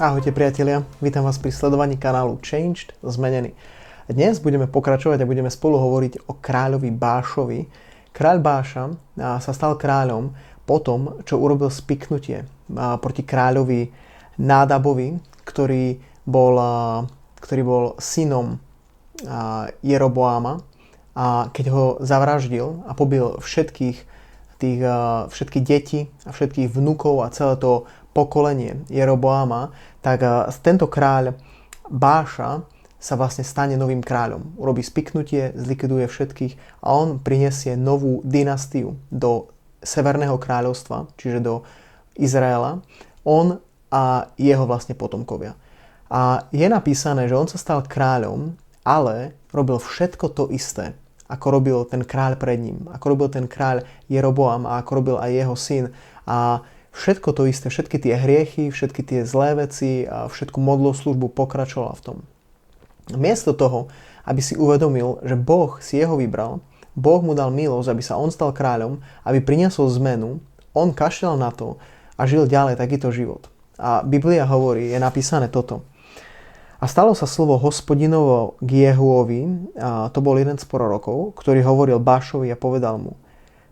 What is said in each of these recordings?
Ahojte priatelia, vítam vás pri sledovaní kanálu Changed, zmenený. Dnes budeme pokračovať a budeme spolu hovoriť o kráľovi Bášovi. Kráľ Báša sa stal kráľom po tom, čo urobil spiknutie proti kráľovi Nádabovi, ktorý bol, ktorý bol synom Jeroboáma a keď ho zavraždil a pobil všetkých tých, všetky deti a všetkých vnúkov a celé to pokolenie Jeroboáma, tak tento kráľ Báša sa vlastne stane novým kráľom. Urobí spiknutie, zlikviduje všetkých a on prinesie novú dynastiu do Severného kráľovstva, čiže do Izraela. On a jeho vlastne potomkovia. A je napísané, že on sa stal kráľom, ale robil všetko to isté, ako robil ten kráľ pred ním, ako robil ten kráľ Jeroboam a ako robil aj jeho syn. A všetko to isté, všetky tie hriechy, všetky tie zlé veci a všetku modlú službu pokračovala v tom. Miesto toho, aby si uvedomil, že Boh si jeho vybral, Boh mu dal milosť, aby sa on stal kráľom, aby priniesol zmenu, on kašľal na to a žil ďalej takýto život. A Biblia hovorí, je napísané toto. A stalo sa slovo hospodinovo k Jehuovi, a to bol jeden z prorokov, ktorý hovoril Bášovi a povedal mu,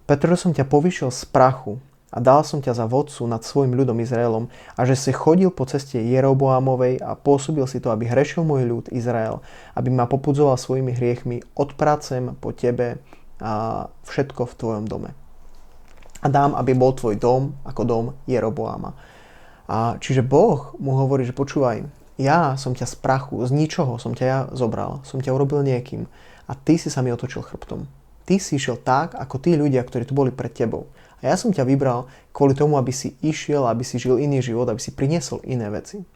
pretože som ťa povyšil z prachu a dal som ťa za vodcu nad svojim ľudom Izraelom a že si chodil po ceste Jeroboamovej a pôsobil si to, aby hrešil môj ľud Izrael, aby ma popudzoval svojimi hriechmi, odpracem po tebe a všetko v tvojom dome. A dám, aby bol tvoj dom ako dom Jeroboama. A čiže Boh mu hovorí, že počúvaj, ja som ťa z prachu, z ničoho som ťa ja zobral, som ťa urobil niekým a ty si sa mi otočil chrbtom. Ty si išiel tak, ako tí ľudia, ktorí tu boli pred tebou. A ja som ťa vybral kvôli tomu, aby si išiel, aby si žil iný život, aby si priniesol iné veci.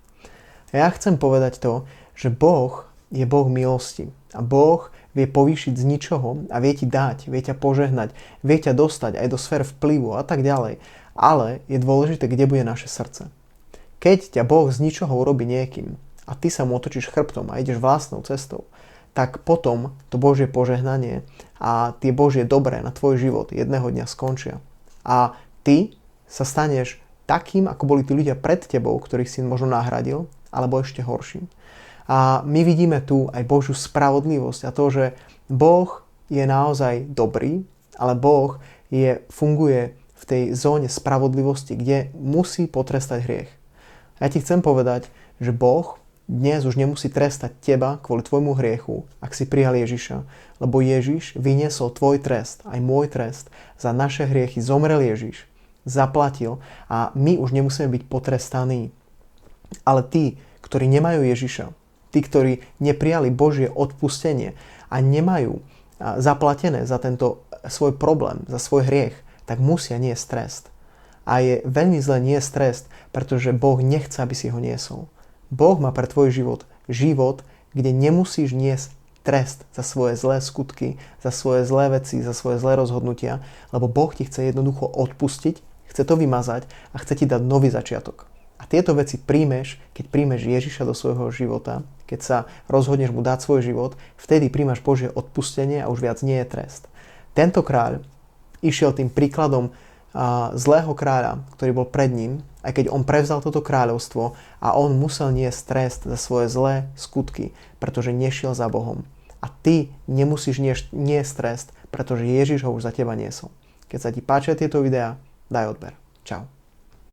A ja chcem povedať to, že Boh je Boh milosti. A Boh vie povýšiť z ničoho a vie ti dať, vie ťa požehnať, vie ťa dostať aj do sfér vplyvu a tak ďalej. Ale je dôležité, kde bude naše srdce. Keď ťa Boh z ničoho urobí niekým a ty sa mu otočíš chrbtom a ideš vlastnou cestou, tak potom to Božie požehnanie a tie Božie dobré na tvoj život jedného dňa skončia a ty sa staneš takým, ako boli tí ľudia pred tebou, ktorých si možno nahradil, alebo ešte horším. A my vidíme tu aj Božiu spravodlivosť a to, že Boh je naozaj dobrý, ale Boh je, funguje v tej zóne spravodlivosti, kde musí potrestať hriech. Ja ti chcem povedať, že Boh dnes už nemusí trestať teba kvôli tvojmu hriechu, ak si prijal Ježiša, lebo Ježiš vyniesol tvoj trest, aj môj trest. Za naše hriechy zomrel Ježiš, zaplatil a my už nemusíme byť potrestaní. Ale tí, ktorí nemajú Ježiša, tí, ktorí neprijali Božie odpustenie a nemajú zaplatené za tento svoj problém, za svoj hriech, tak musia niesť trest. A je veľmi zle niesť trest, pretože Boh nechce, aby si ho niesol. Boh má pre tvoj život život, kde nemusíš niesť trest za svoje zlé skutky, za svoje zlé veci, za svoje zlé rozhodnutia, lebo Boh ti chce jednoducho odpustiť, chce to vymazať a chce ti dať nový začiatok. A tieto veci príjmeš, keď príjmeš Ježiša do svojho života, keď sa rozhodneš mu dať svoj život, vtedy príjmaš Božie odpustenie a už viac nie je trest. Tento kráľ išiel tým príkladom zlého kráľa, ktorý bol pred ním, aj keď on prevzal toto kráľovstvo a on musel niesť trest za svoje zlé skutky, pretože nešiel za Bohom. A ty nemusíš niesť trest, pretože Ježiš ho už za teba niesol. Keď sa ti páčia tieto videá, daj odber. Čau.